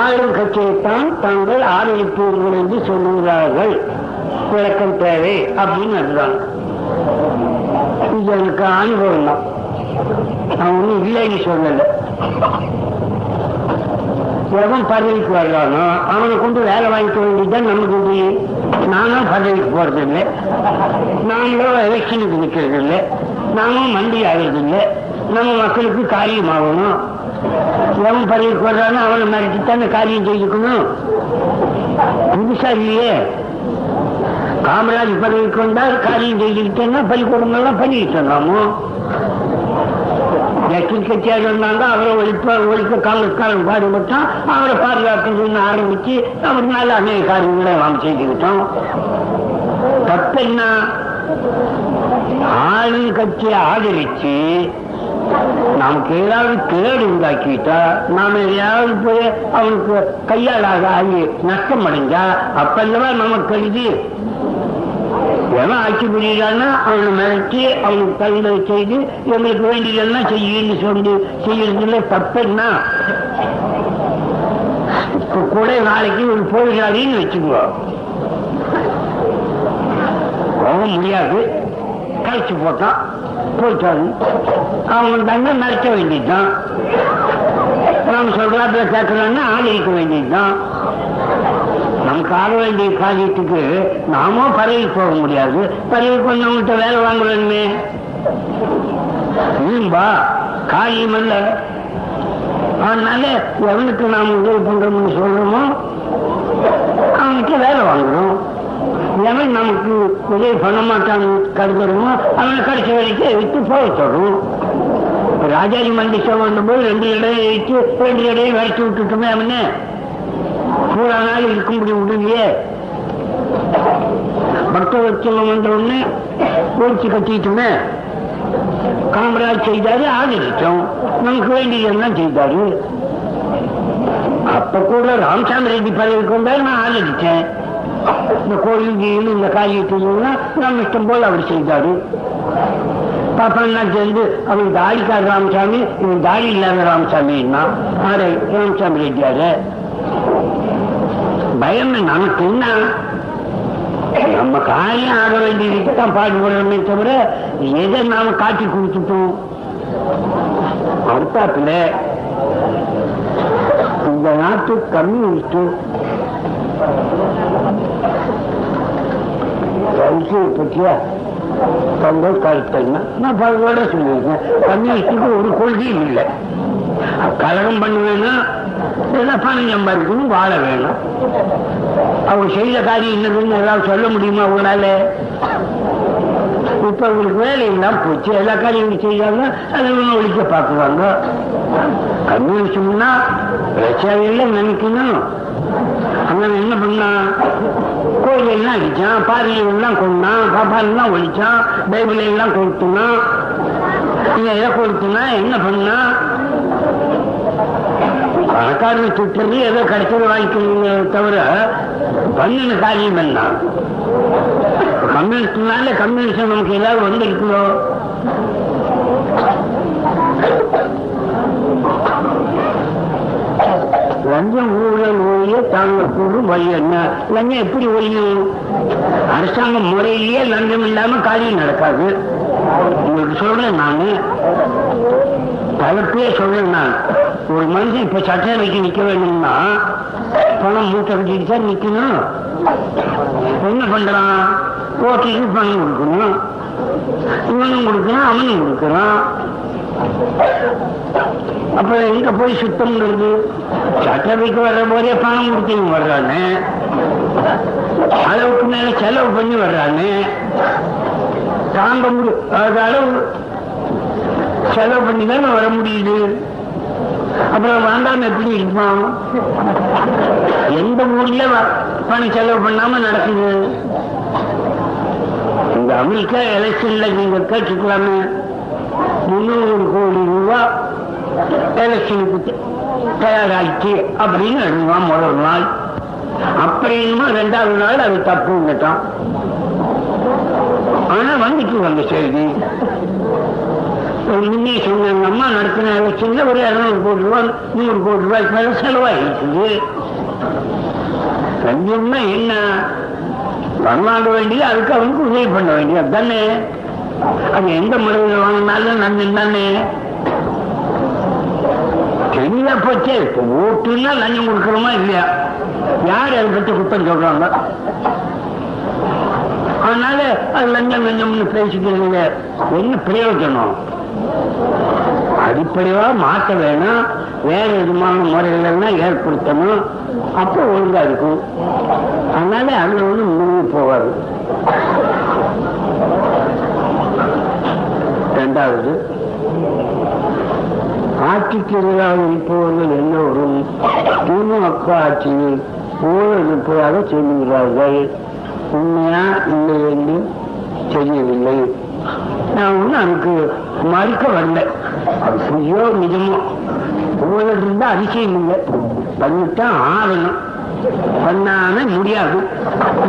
ஆளும் கட்சியைத்தான் தாங்கள் ஆதரிப்பீர்கள் என்று சொல்லுகிறார்கள். விளக்கம் தேவை அப்படின்னு அதுதான். இது எனக்கு அனுபவம் தான் நான் ஒன்றும் இல்லைன்னு சொல்லலை. எவன் பதவிக்கு வர்றானோ அவனை கொண்டு வேலை வாங்கிக்க வேண்டியதுதான் நமக்கு இது. நானும் பதவிக்கு போறது இல்லை நாங்களும் எலெக்ஷனுக்கு நிற்கிறது இல்லை நாமும் மண்டி ஆகிறது இல்லை நம்ம மக்களுக்கு காரியம் ஆகணும் எவன் பறவைக்கு வர்றானோ அவனை மிரட்டித்தானே காரியம் செய்துக்கணும். புதுசா இல்லையே காமராஜ் பதவிக்கு வந்தால் காரியம் செய்துக்கிட்டேன்னா பள்ளிக்கூடங்கள்லாம் பண்ணிக்கிட்டு இருந்தாமோ ஜஸ்டிஸ் கட்சியாக இருந்தாங்க அவரை ஒழிப்ப ஒழிக்க காங்கிரஸ்காரன் பாடுபட்டான் அவரை பாதுகாக்கணும்னு ஆரம்பிச்சு அவர்னால அநேக காரியங்களை நாம் செய்துக்கிட்டோம். தப்பு என்ன ஆளும் கட்சியை ஆதரிச்சு நமக்கு ஏதாவது கேடு உண்டாக்கிட்டா நாம எதையாவது போய் அவனுக்கு கையாளாக ஆகி நஷ்டம் அடைஞ்சா அப்பல்லவா நமக்கு கருதி எவன் ஆட்சி புரியுறான்னா அவனை மிரட்டி அவனுக்கு தகுந்த செய்து எங்களுக்கு வேண்டியதெல்லாம் செய்யுன்னு சொல்லி செய்யறதுல தப்புன்னா இப்ப கூட நாளைக்கு ஒரு போகிறாரின்னு வச்சுக்குவோம் போக முடியாது. கழிச்சு போட்டான். போயிட்டாரு. அவன் தங்க மிரட்ட வேண்டியதுதான். நாம சொல்றாப்புல கேட்கலான்னா ஆதரிக்க வேண்டியதுதான். நமக்கு ஆட வேண்டிய காரியத்துக்கு நாமும் பறவை போக முடியாது. பறவை கொஞ்சவங்கள்ட்ட வேலை வாங்குறோமே நீம்பா காரியம் அல்ல. அதனால எவனுக்கு நாம் உதவி பண்றோம்னு சொல்றோமோ அவனுக்கு வேலை வாங்குறோம் எவன் நமக்கு உதவி பண்ண மாட்டான்னு கருதுறோமோ அவனை கடைசி வரைக்கும் விட்டு போக சொல்றோம். ராஜாஜி மண்டிசம் வந்தபோது ரெண்டு இடையை வச்சு ரெண்டு இடையை விரட்டி விட்டுட்டுமே அவனே. பூரா நாள் இருக்க முடியும் முடியலையே பக்தவச்சலம் வந்த உடனே ஒழிச்சு கட்டிட்டுமே. காமராஜ் செய்தாரு ஆதரிச்சோம். நமக்கு வேண்டியதெல்லாம் செய்தாரு. அப்ப கூட ராமசாமி ரெட்டி பதவிக்கு வந்தாரு நான் ஆதரிச்சேன். இந்த கோயில் கீழ் இந்த காரியத்தையும் நம்ம இஷ்டம் போல் அவர் செய்தாரு. பாப்பா சேர்ந்து அவன் தாடிக்கார் ராமசாமி இவன் தாடி இல்லாத ராமசாமின்னா ஆறு ராமசாமி ரெட்டியாரு. பயம் நமக்கு என்ன? நம்ம காரியம் ஆக வேண்டியதுக்கு தான் பாடுபடுறோமே தவிர எதை நாம காட்டி கொடுத்துட்டோம்? அடுத்தாப்புல இந்த நாட்டு கம்யூனிஸ்ட் கல்வியை பற்றியா தங்கள் கருத்து என்ன? நான் பலரோட சொல்லியிருக்கேன். கம்யூனிஸ்டுக்கு ஒரு கொள்கையும் இல்லை. கலகம் பண்ணுவேன்னா இதெல்லாம் பணம் சம்பாதிக்கணும் வாழ வேணும். அவங்க செய்த காரியம் என்னதுன்னு ஏதாவது சொல்ல முடியுமா அவங்களால இப்ப அவங்களுக்கு வேலையெல்லாம் போச்சு. எல்லா காரியம் செய்யாங்க அதை இவங்க ஒழிக்க பார்க்குறாங்க. கம்யூனிஸ்ட்னா பிரச்சனையில நினைக்கணும். அவன் என்ன பண்ணான் கோயில் எல்லாம் அடிச்சான் பாரியை எல்லாம் கொண்டான் பாப்பால் எல்லாம் ஒழிச்சான் பைபிளை எல்லாம் கொடுத்துனான் எதை கொடுத்துனா என்ன பண்ணா? பணக்காரன் சுற்றுறது ஏதோ கடைசியில் வாங்கிக்கணுங்க தவிர பண்ணின காரியம் என்ன? கம்யூனிஸ்ட்னால கம்யூனிஸ்ட் நமக்கு ஏதாவது வந்திருக்குதோ? லஞ்சம் ஊழல் முறையிலேயே தாங்கள் கூறும் வழி என்ன? லஞ்சம் எப்படி ஒழியும் அரசாங்க முறையிலேயே லஞ்சம் இல்லாம காரியம் நடக்காது. உங்களுக்கு சொல்றேன் நானு. தலைப்பே சொல்றேன் நான். ஒரு மனுஷன் இப்ப சட்டசபைக்கு நிக்க வேணும்னா பணம் மூட்டை கட்டிட்டு தான் நிக்கணும். என்ன பண்றான்? ஓட்டுக்கு பணம் கொடுக்கணும். இவனும் கொடுக்கணும் அவனும் கொடுக்கறான். அப்ப எங்க போய் சுத்தம்ங்கிறது சட்டவைக்கு வர்ற போதே பணம் கொடுத்து வர்றானு. அளவுக்கு மேல செலவு பண்ணி வர்றானு. தாங்க முடியும் அளவு செலவு பண்ணி தானே வர முடியுது? அப்புறம் வேண்டாம எப்படி இருப்பான் எந்த ஊர்ல பணம் செலவு பண்ணாம நடக்குது? இந்த அமெரிக்கா எலெக்ஷன்ல நீங்க கேட்டுக்கலாமே. முந்நூறு கோடி ரூபாய் எலெக்ஷனுக்கு தயாராகிச்சு அப்படின்னு எழுதுவான் முதல் நாள். அப்படின்னுமா ரெண்டாவது நாள் அது தப்புங்கட்டான் ஆனா வந்துட்டு வந்த செய்தி. முன்னே சொன்ன அம்மா நடத்தின எலெக்ஷன்ல ஒரு இருநூறு கோடி ரூபாய் நூறு கோடி ரூபாய்க்கு மேல செலவாயிருக்குது லஞ்சம்னா என்ன? பணம் வேண்டியது அதுக்கு அவனுக்கு உதவி பண்ண வேண்டியது. தானே அது எந்த முறையில் வாங்கினாலும் லஞ்சம் தானே? தெரியல போச்சே. இப்போ ஓட்டுன்னா லஞ்சம் கொடுக்குறோமா இல்லையா? யார் அதை பத்தி குத்தம் சொல்றாங்க? அதனால அது லஞ்சம் லஞ்சம்னு பேசிக்கிறீங்க. என்ன பிரயோஜனம்? அடிப்படையா மாற்ற வேணும். வேற விதமான முறைகளெல்லாம் ஏற்படுத்தணும். அப்போ ஒழுங்கா இருக்கும். அதனால அதுல வந்து முடிவு போகாது. ரெண்டாவது ஆட்சிக்கு எதிராக இருப்பவர்கள் எல்லோரும் திமுக ஆட்சியில் ஊழல் இருப்பதாக சொல்லுகிறார்கள். உண்மையா இல்லை என்று தெரியவில்லை. நான் ஒன்றும் அதுக்கு மறுக்க வரல. அது பொய்யோ நிஜமோ ஊழல் இருந்தா அதிசயம் இல்லை. பண்ணித்தான் ஆகணும். பண்ணாம முடியாது.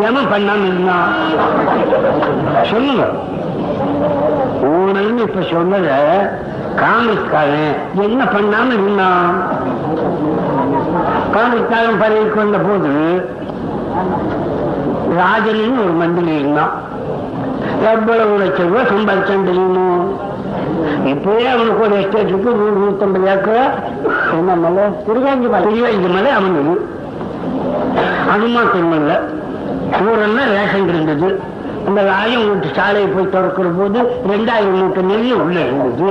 ஏமா பண்ணாம இருந்தா சொல்லுங்க. ஊழல்னு இப்ப சொன்னத காங்கிரஸ்காரன் என்ன பண்ணாம இருந்தான் காங்கிரஸ்காரன் பதவிக்கு வந்த போது ராஜன் ஒரு மந்திரி இருந்தான். எவ்வளவு லட்சம் ரூபாய் சம்பாதிச்சான் தெரியுமோ? இப்பவே அவனுக்கு ஒரு எஸ்டேட்டுக்கு நூறு நூத்தம்பது ஏக்கர். என்ன மலை? திருவாஞ்சி மலை. திருவாஞ்சி மலை அவனுக்கு அது மாத்திரம் இல்ல ஊரெல்லாம் ரேஷன் இருந்தது. அந்த ராயம் வீட்டு சாலையை போய் திறக்கிற போது ரெண்டாயிரம் மூட்டை நெல் உள்ள இருந்தது.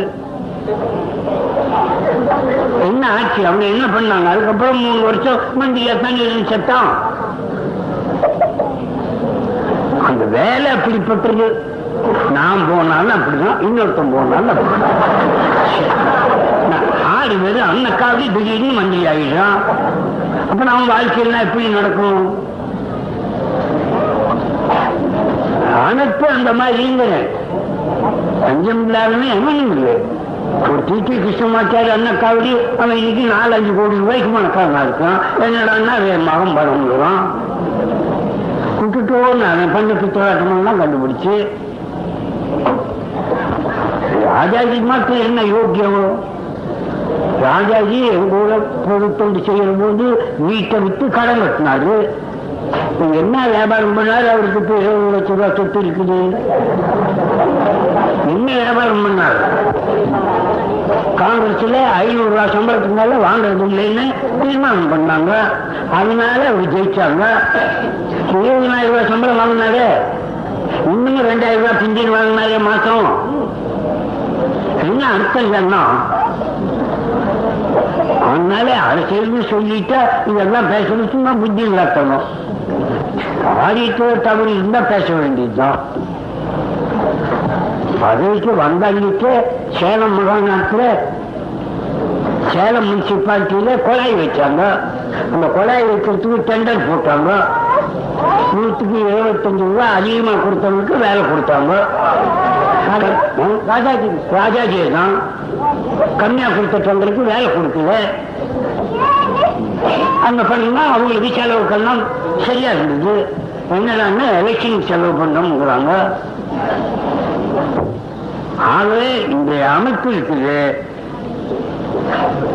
என்ன ஆச்சு? அவங்க என்ன பண்ணாங்க? அதுக்கப்புறம் மூணு வருஷம் மந்திரியா தண்ணி செத்தான் அந்த வேலை அப்படிப்பட்டது. நான் போனாலும் அப்படிதான் இன்னொருத்தன் போனாலும் ஆறு பேர் அன்னக்காவது திடீர்னு மந்திரி ஆகிடுறான் அப்ப நம்ம வாழ்க்கையெல்லாம் எப்படி நடக்கும்? அனைத்து அந்த மாதிரி பஞ்சம் இல்லாதவன் எவனும் இல்லை. ஒரு டிடி கிருஷ்ணமாச்சாரி அண்ணக்காவடி அவன் இன்னைக்கு நாலஞ்சு கோடி ரூபாய்க்கு மணக்காரனா இருக்கான். என்னடான்னா அவன் மகம் பரவுறான் விட்டுட்டோன்னு அவன் பண்ண பித்தலாட்டமெல்லாம் கண்டுபிடிச்சு. ராஜாஜி மாத்திரம் என்ன யோக்கியம்? ராஜாஜி எங்கூட பொது தொண்டு செய்யற போது வீட்டை விட்டு கடன் கட்டினாரு. என்ன வியாபாரம் பண்ணாரு அவருக்கு இப்ப இருபது லட்ச ரூபாய் சொத்து இருக்குது? என்ன வியாபாரம் பண்ணாரு? காங்கிரஸ்ல ஐநூறு ரூபாய் சம்பளத்துக்கு மேல வாங்குறது இல்லைன்னு தீர்மானம் பண்ணாங்க. அதனால அவர் ஜெயிச்சாங்க. இருபதாயிரம் ரூபாய் சம்பளம் வாங்கினாரு. இன்னும் ரெண்டாயிரம் ரூபாய் பிஞ்சின் வாங்கினாரு மாசம். என்ன அர்த்தம் என்ன அதனால அரசியல்னு சொல்லிட்டா இதெல்லாம் பேசணும் சும்மா புத்தி இல்லாத்தணும். காரியத்துல தவறு இருந்தா பேச வேண்டியதுதான். பதவிக்கு வந்தாங்கிட்டு சேலம் மாகாணத்துல சேலம் முனிசிபாலிட்டியில குழாய் வச்சாங்க. அந்த குழாய் வைக்கிறதுக்கு டெண்டர் போட்டாங்க. நூற்றுக்கு இருபத்தஞ்சு ரூபாய் அதிகமா கொடுத்தவங்களுக்கு வேலை கொடுத்தாங்க. ராஜாஜி ராஜாஜி தான் கம்மியா கொடுத்துட்டவங்களுக்கு வேலை கொடுக்கல. அந்த பண்ணா அவங்களுக்கு செலவுக்கெல்லாம் சரியா இருந்தது. என்னடான்னு எலெக்ஷன் செலவு பண்ணோம்ங்கிறாங்க ஆகவே இந்த அமைப்பு இருக்குது.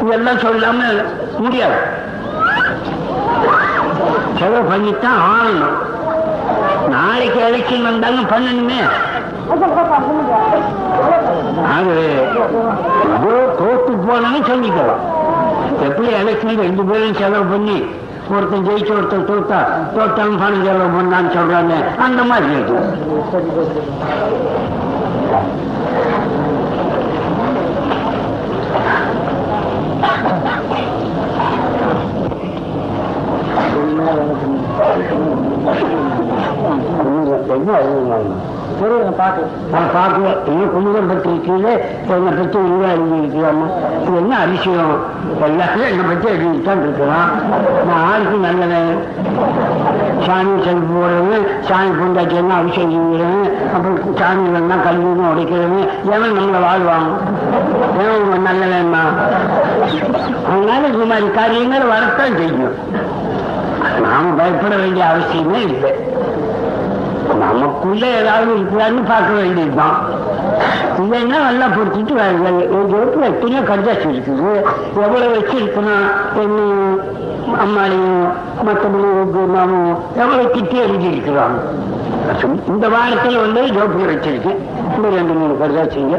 இதெல்லாம் சொல்லாம முடியாது. செலவு பண்ணித்தான் ஆகணும். நாளைக்கு எலெக்ஷன் வந்தாலும் பண்ணணுமே. ஆகவே ஏதோ தோத்து போனாலும் சொல்லிக்கலாம் எப்படி எலெக்ஷன் ரெண்டு பேரும் செலவு பண்ணி ஒருத்தன் ஜெயிச்சு ஒருத்தன் தோத்தா தோத்தான் பணம் செலவு பண்ணான்னு சொல்றாங்க அந்த மாதிரி இருக்கு என்ன நான் பார்க்கல இன்னும் குமுதம் பற்றி இருக்கீங்க என்னை பற்றி இங்கே எழுதி இது என்ன அதிசயம்? எல்லாத்தையும் என்னை பற்றி எழுதித்தான் இருக்கிறான். நான் ஆளுக்கு நல்லவன். சாமி செல்ஃபு போடுறது சாமி பொண்டாட்டி எல்லாம் அபிஷேகம் செய்கிறவன் அப்புறம் சாமிகள்லாம் கல்வியும் உடைக்கிறவன் எவன் நம்மளை வாழ்வாங்க ஏன் நல்லவன்மா? அதனால இந்த மாதிரி காரியங்கள் வரத்தான் செய்யும். நாம பயப்பட வேண்டிய அவசியமே இல்லை. நமக்குள்ள ஏதாவது இருக்கிறான்னு பார்க்க வேண்டியதுதான். இல்லைன்னா நல்லா பொறுத்துட்டு ஜோப்பு எத்தனையோ கடிதாச்சு இருக்குது. எவ்வளவு வச்சிருக்கணும்? என்ன அம்மாளையும் மற்றபடி நாமும் எவ்வளவு திட்டி எழுதி இருக்கிறாங்க இந்த வாரத்தில் வந்து ஜோப்பு வச்சிருக்கேன். இந்த ரெண்டு மூணு கடிதாச்சுங்க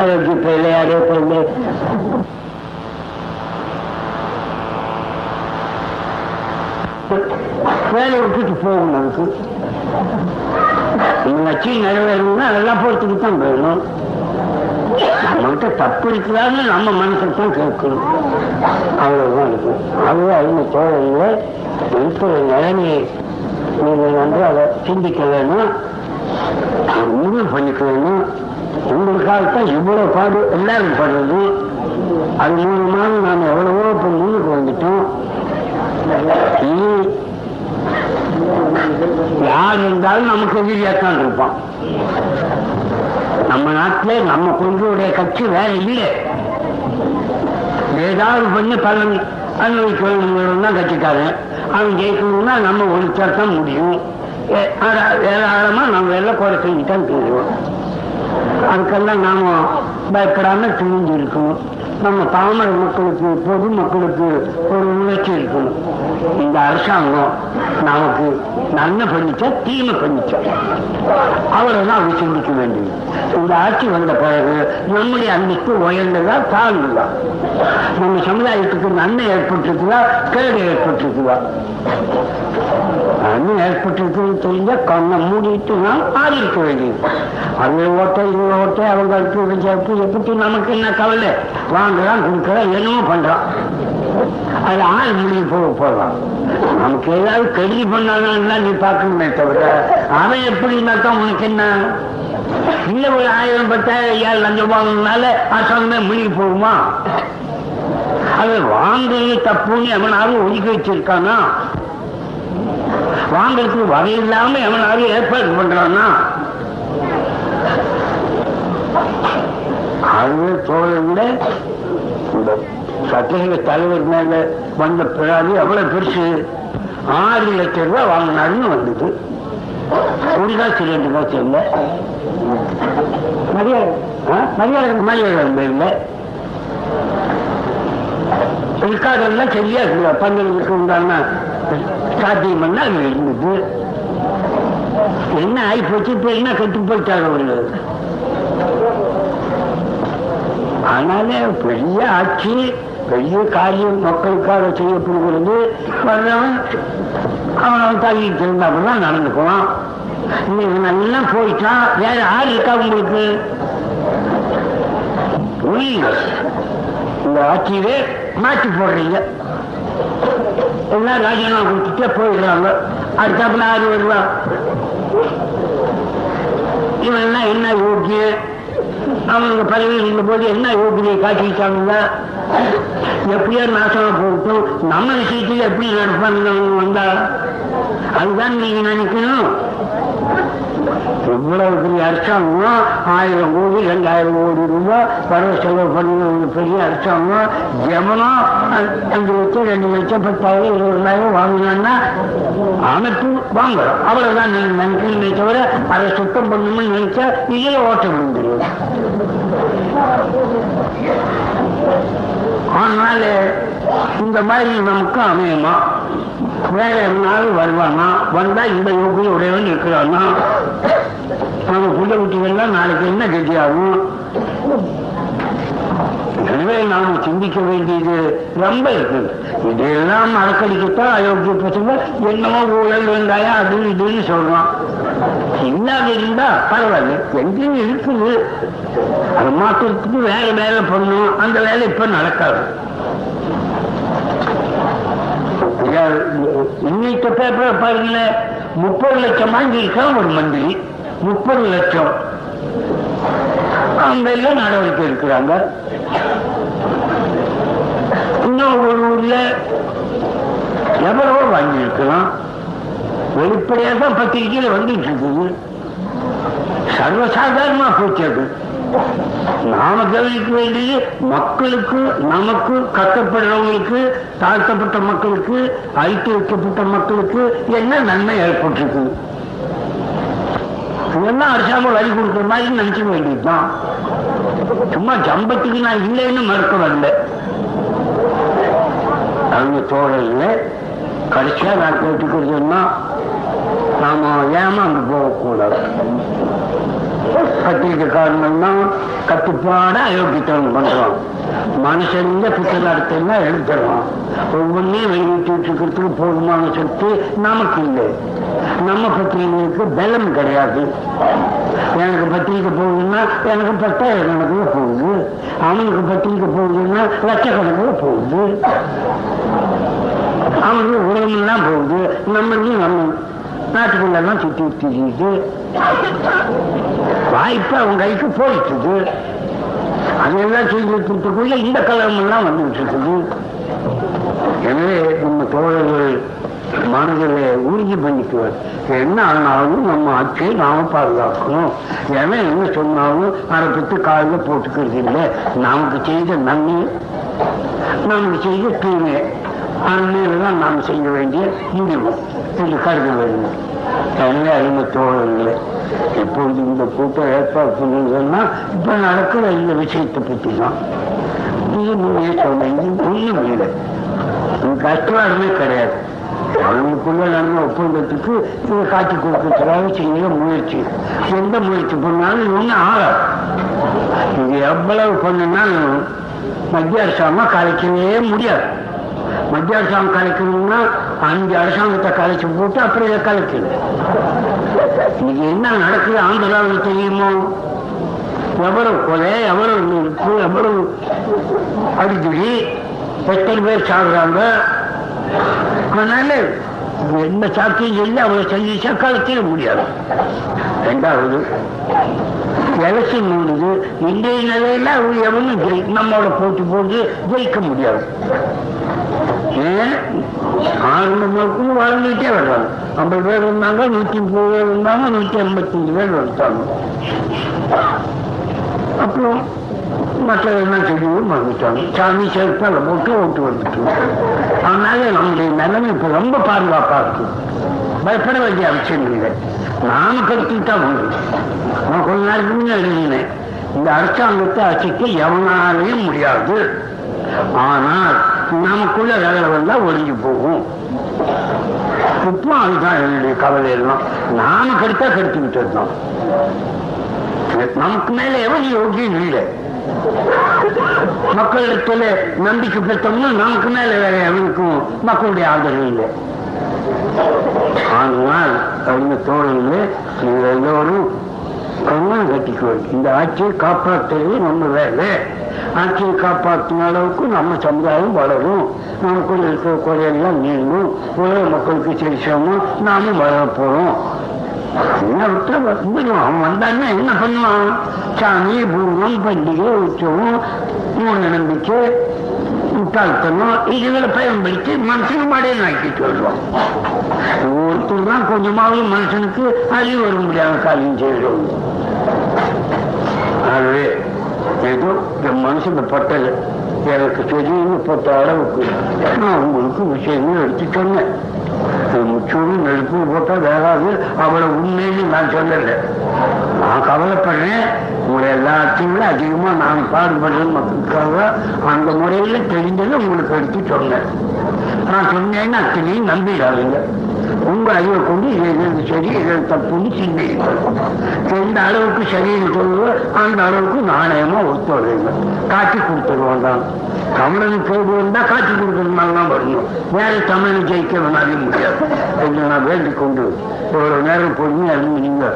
அதே இப்போ விளையாடே வேலையை விட்டுட்டு போகணும் அதுக்கு. இந்த லட்சியம் நிறைவேறணும்னா அதெல்லாம் பொறுத்துக்கு தான் போயிடணும் நம்மகிட்ட தப்பு இருக்குதான்னு நம்ம மனசுக்கு தான் கேட்கணும். அவ்வளவுதான் இருக்கும் அதுவே அவங்க தோழர்களே இருக்கிற நிலைமையை நீங்கள் வந்து அதை சிந்திக்க வேணும். முடிவு பண்ணிக்க வேணும். உங்களுக்காகத்தான் இவ்வளவு பாடு எல்லாரும் படுறது அது மூலமாக நாம் எவ்வளவோ இப்போ முன்னுக்கு வந்துட்டோம். இனி யார் இருந்தாலும் நமக்கு எதிரியாத்தான் இருப்பான் நம்ம நாட்டிலே நம்ம கொள்கையுடைய கட்சி வேற இல்லை. ஏதாவது பண்ணி பலன் அனுபவிக்க வேணுங்கிறது தான் கட்சிக்காரன். அவன் ஜெயிக்கணும்னா நம்ம ஒழிச்சா தான் முடியும் ஏராளமா நம்ம எல்லாம் குறை செஞ்சுதான் தெரியும் அதுக்கெல்லாம் நாம பயப்படாம துணிஞ்சு இருக்கணும். நம்ம பாமர மக்களுக்கு பொது மக்களுக்கு ஒரு உணர்ச்சி இருக்கணும். இந்த அரசாங்கம் நமக்கு நன்மை பண்ணிச்சா தீமை பண்ணிச்சா. அவரை அவங்க சிந்திக்க வேண்டியது. இந்த ஆட்சி வந்த பிறகு நம்முடைய அன்னைக்கு உயர்ந்ததா தாழ்ந்ததா? நம்ம சமுதாயத்துக்கு நன்மை ஏற்பட்டிருக்குதா கேடு ஏற்பட்டிருக்குதா? நன்மை ஏற்பட்டிருக்குன்னு தெரிஞ்சா கண்ணை மூடிட்டு நாம் ஆதரிக்க வேண்டியது. அது ஓட்டை இவங்க ஓட்டை அவங்க அடுப்பு இவங்க நமக்கு என்ன கவலை? வாங்கலாம் கொடுக்கலாம் என்னமோ பண்றான். அது ஆள் முடிவு போக போகலாம் நமக்கு ஏதாவது கெடுதி பண்ணாதான் நீ பார்க்கணுமே தவிர அவன் எப்படி இருந்தாத்தான் உனக்கு என்ன? இல்ல ஒரு ஆயிரம் பத்தாயிரம் ஐயாயிரம் லஞ்சம் வாங்கினால அரசாங்கமே முழுகி போகுமா? அது வாங்குறது தப்புன்னு எவனாவது ஒதுக்கி வச்சிருக்கானா? வாங்கறதுக்கு வகை இல்லாம எவனாவது ஏற்பாடு பண்றானா? அது தோழ விட இந்த சட்டசபை தலைவர் மேல வந்த பிறகு எவ்வளவு பெருசு. ஆறு லட்சம் ரூபாய் வாங்கினாருன்னு வந்தது. ஒரு காசு ரெண்டு காசு இல்லை. மரியாதை? மரியாதை. மரியாதை இல்லை. சரியா இருக்கு. பந்தலுக்கு உண்டான சாத்தியம் பண்ணா அது இருந்தது. என்ன ஆகி போச்சு இப்ப என்ன கெட்டு போயிட்டாங்க அவர்கள் ஆனாலே பெரிய ஆட்சி பெரிய காரியம் மக்களுக்காக செய்யப்படுகிறது. வர்றவன் அவன் அவன் தள்ளிட்டு இருந்தாப்பதான் நடந்துக்குவான். இன்னைக்கு நல்லா போயிட்டான் வேற யார் இருக்கா உங்களுக்கு? புரியல இந்த ஆட்சியவே மாற்றி போடுறீங்க. எல்லாம் ராஜினாமா கொடுத்துட்டே போயிடுறாங்க. அடுத்தாப்புல ஆறு வருவா? இவன் என்ன யோக்கிய அவங்க பதவியில் இருந்த போது என்ன யோகியை காட்டிட்டாங்க எப்படியோ நாசமா போகட்டும். நம்ம விஷயத்துல எப்படி நடப்பாங்க வந்தா? அதுதான் நீங்க நினைக்கணும். இவ்வளவு பெரிய அரசாங்கம் ஆயிரம் கோடி ரெண்டாயிரம் கோடி ரூபாய் வரவு செலவு பண்ணி ஒரு பெரிய அரசாங்கம் ஜெமனம் அஞ்சு லட்சம் ரெண்டு லட்சம் பத்தாயிரம் இருபதாயிரம் வாங்கினான்னா அமைப்பு வாங்குறோம் அவ்வளவுதான் நீங்க நினைக்கிறீங்க தவிர அதை சுத்தம் பண்ணணும்னு நினைச்சா இதே ஓட்ட விழுந்துருவது அதனால இந்த மாதிரி நமக்கு அமையுமா? வேற எவனாலும் வருவானா? வந்தா இந்த யோகி உடையவன் இருக்கிறானா? நம்ம புள்ள குட்டிகள்லாம் நாளைக்கு என்ன கட்டியாகும் எனவே நாம சிந்திக்க வேண்டியது ரொம்ப இருக்குது. இதெல்லாம் மறக்கடிக்கத்தான் அயோக்கிய பசங்க என்னமோ ஊழல் வெங்காயம் அது இதுன்னு சொல்றான். இல்லாத இருந்தா பரவாயில்ல எங்கேயும் இருக்குது. அது மாற்றத்துக்கு வேற வேலை பண்ணணும். அந்த வேலை இப்ப நடக்காது. இன்னைக்கு பேப்பர் பாருங்கள முப்பது லட்சம் வாங்கியிருக்கான் ஒரு மந்திரி. முப்பது லட்சம். அவங்க எல்லாம் நடவடிக்கை இருக்கிறாங்க இன்னும் ஒரு ஊர்ல எவரோ வாங்கியிருக்கலாம் வெளிப்படையா தான் பத்திரிகையில வந்துட்டு இருக்குது. சர்வசாதாரணமா போச்சு அது. நாம கவனிக்க வேண்டியது மக்களுக்கு நமக்கு கஷ்டப்படுறவங்களுக்கு தாழ்த்தப்பட்ட மக்களுக்கு அழித்து வைக்கப்பட்ட மக்களுக்கு என்ன நன்மை ஏற்பட்டிருக்கு? இதெல்லாம் அரசாங்கம் வரி கொடுக்குற மாதிரி நினைச்சுக்க வேண்டியதுதான். சும்மா ஜம்பத்துக்கு நான் இல்லைன்னு மறுக்க வரல அவங்க தோழல்ல கடைசியா நான் கேட்டுக்கிறதுன்னா நாம ஏமாந்து போகக்கூடாது. பத்திரிக்கைக்காரங்கன்னா கட்டுப்பாட அயோக்கியத்தனம் பண்றோம். மனுஷங்க புத்தகத்தெல்லாம் எழுதுறோம் ஒவ்வொன்றையும் வெளியிட்டு இருக்கிறதுக்கு போதுமான சொத்து நமக்கு இல்லை. நம்ம பத்திரிகைகளுக்கு பலம் கிடையாது. எனக்கு பத்திரிக்கை போகுதுன்னா எனக்கு பத்தாயிரம் கணக்குல போகுது. அவனுக்கு பத்திரிக்கை போகுதுன்னா லட்சக்கணக்கில் போகுது. அவனுக்கு உலகமெல்லாம் போகுது. நம்மளுக்கு நம்ம நாட்டுக்குள்ளெல்லாம் சுத்தி சுத்திட்டு வாய்ப்பு அவங்க கைக்கு போயிட்டுது அதெல்லாம் செய்யறதுக்குள்ள இந்த கலவரம் வந்துட்டு இருக்குது எனவே நம்ம தோழர்கள் மனதில் உறுதி பண்ணிக்குவார். என்ன ஆனாலும் நம்ம ஆட்சியை நாம பாதுகாக்கணும். ஏன்னா என்ன சொன்னாலும் அதை பற்றி காலில் போட்டுக்கிறது இல்லை. நமக்கு செய்த நன்மை நமக்கு செய்த தீமை தான் நாம் செய்ய வேண்டிய முடிவு என்று கருத வேண்டும். எனவே அருமை தோழர்களே எப்பொழுது இந்த கூட்டம் ஏற்பாடு பண்ணுறதுன்னா இப்ப நடக்கிற இந்த விஷயத்தை பற்றி தான் இது நீங்க சொன்னீங்க ஒண்ணும் இல்லை இது கஷ்டமே கிடையாது. அவங்களுக்குள்ள நடந்த ஒப்பந்தத்துக்கு இதை காட்டி கொடுக்கறதுக்காக செய்ய முயற்சி. எந்த முயற்சி பண்ணாலும் இது ஒன்றும் ஆகாது இது எவ்வளவு பண்ணினாலும் மத்திய அரசாங்கம் கலைக்கவே முடியாது. மத்திய அரசாங்கம் கலைக்கணும்னா அஞ்சு அரசாங்கத்தை கலைச்சு போட்டு அப்புறம் இதை கலைக்கல. இன்னைக்கு என்ன நடக்குது ஆந்திராவில் தெரியுமோ? எவ்வளவு கொலை எவ்வளவு நெருப்பு எவ்வளவு அடிக்கடி எத்தனை பேர் சாடுறாங்க அதனால எந்த சாத்தியம் சொல்லி அவளை சந்திச்சா கலத்திட முடியாது. ரெண்டாவது எலெக்ஷன் முடியுது இன்றைய நிலையில அவங்க எவனும் ஜெயி நம்மளோட போட்டி போட்டு ஜெயிக்க முடியாது. ஏன்? ஆறு வாழ்ந்துட்டே வர்றாங்க. ஐம்பது பேர் இருந்தாங்க நூத்தி முப்பது பேர் இருந்தாங்க நூத்தி ஐம்பத்தஞ்சு பேர் வந்துட்டாங்க. அப்புறம் மற்றதெல்லாம் செடியும் வந்துட்டாங்க. சாமி சேர்ப்பால போட்டு ஓட்டு வந்துட்டு. அதனால நம்முடைய நிலைமை இப்ப ரொம்ப பாதுகாப்பா இருக்கு. பயப்பட வேண்டிய அவசியம் இல்லை. நானும் கருத்துட்டா உண்டு. நான் கொஞ்ச நாளைக்கு முன்னே எழுதினேன். இந்த அரசாங்கத்தை அசைக்க எவனாலையும் முடியாது. ஆனால் நமக்குள்ள வேலை வந்தா ஒழிஞ்சு போகும். இப்போ அதுதான் என்னுடைய கவலை எல்லாம். நாம கெடுத்தா கெடுத்துக்கிட்டு இருந்தோம். நமக்கு மேல எவன் யோகியம் இல்லை. மக்களிடத்துல நம்பிக்கை பெற்றோம்னா நமக்கு மேல வேற எவனுக்கும் மக்களுடைய ஆதரவு இல்லை. ஆனால் அவங்க தோழர்களே நீங்கள் எல்லோரும் கண்ணம் கட்டிக்குவோம் இந்த ஆட்சியை காப்பாற்றுறது நம்ம வேலை. ஆட்சியை காப்பாற்றின அளவுக்கு நம்ம சமுதாயம் வளரும். நமக்குள்ள இருக்கிற குறையெல்லாம் நீங்கும். உலக மக்களுக்கு சரிசமோ நாமும் வளர போறோம் என்ன விட்டு வந்துடும் அவன் வந்தான்னா என்ன பண்ணுவான்? சாமி பூர்வம் பண்டிகை உற்சவம் மூட நம்பிக்கை முட்டாள்தனம் இதுகளை பயன்படுத்தி மனுஷனு மடையில் ஆக்கிட்டு வருவான். ஒருத்தர் தான் கொஞ்சமாவது மனுஷனுக்கு அறிவு வர முடியாத காரியம் செய்கிறோம். ஆகவே ஏதோ என் மனசுல பட்டது எனக்கு தெரியும்னு பட்ட அளவுக்கு நான் உங்களுக்கு விஷயங்கள் எடுத்து சொன்னேன் முச்சூடு நெருப்பு போட்டா வேறாது அவளை உண்மைன்னு நான் சொல்லல நான் கவலைப்படுறேன் உங்களை எல்லாத்தையும் விட அதிகமா நான் பாடுபடுறேன் மக்களுக்காக அந்த முறையில தெரிஞ்சதை உங்களுக்கு எடுத்து சொன்னேன் நான் சொன்னேன்னு அத்தனையும் நம்பிடாதீங்க உங்க அறிவை கொண்டு இது சரி இது தப்புன்னு சிந்தியுங்கள் எந்த அளவுக்கு சரின்னு சொல்லுவோ அந்த அளவுக்கு நாணயமா ஒத்துழைங்க. காட்டி கொடுத்துருவோம் தான் தமிழன் போடுவோம் வந்தா காட்டி கொடுக்கறதுனால வரணும். வேற தமிழன் ஜெயிக்க வேணாலும் முடியாது. என்று நான் வேண்டிக் கொண்டு இவ்வளவு நேரம் பொறுமையா இருந்து நீங்க.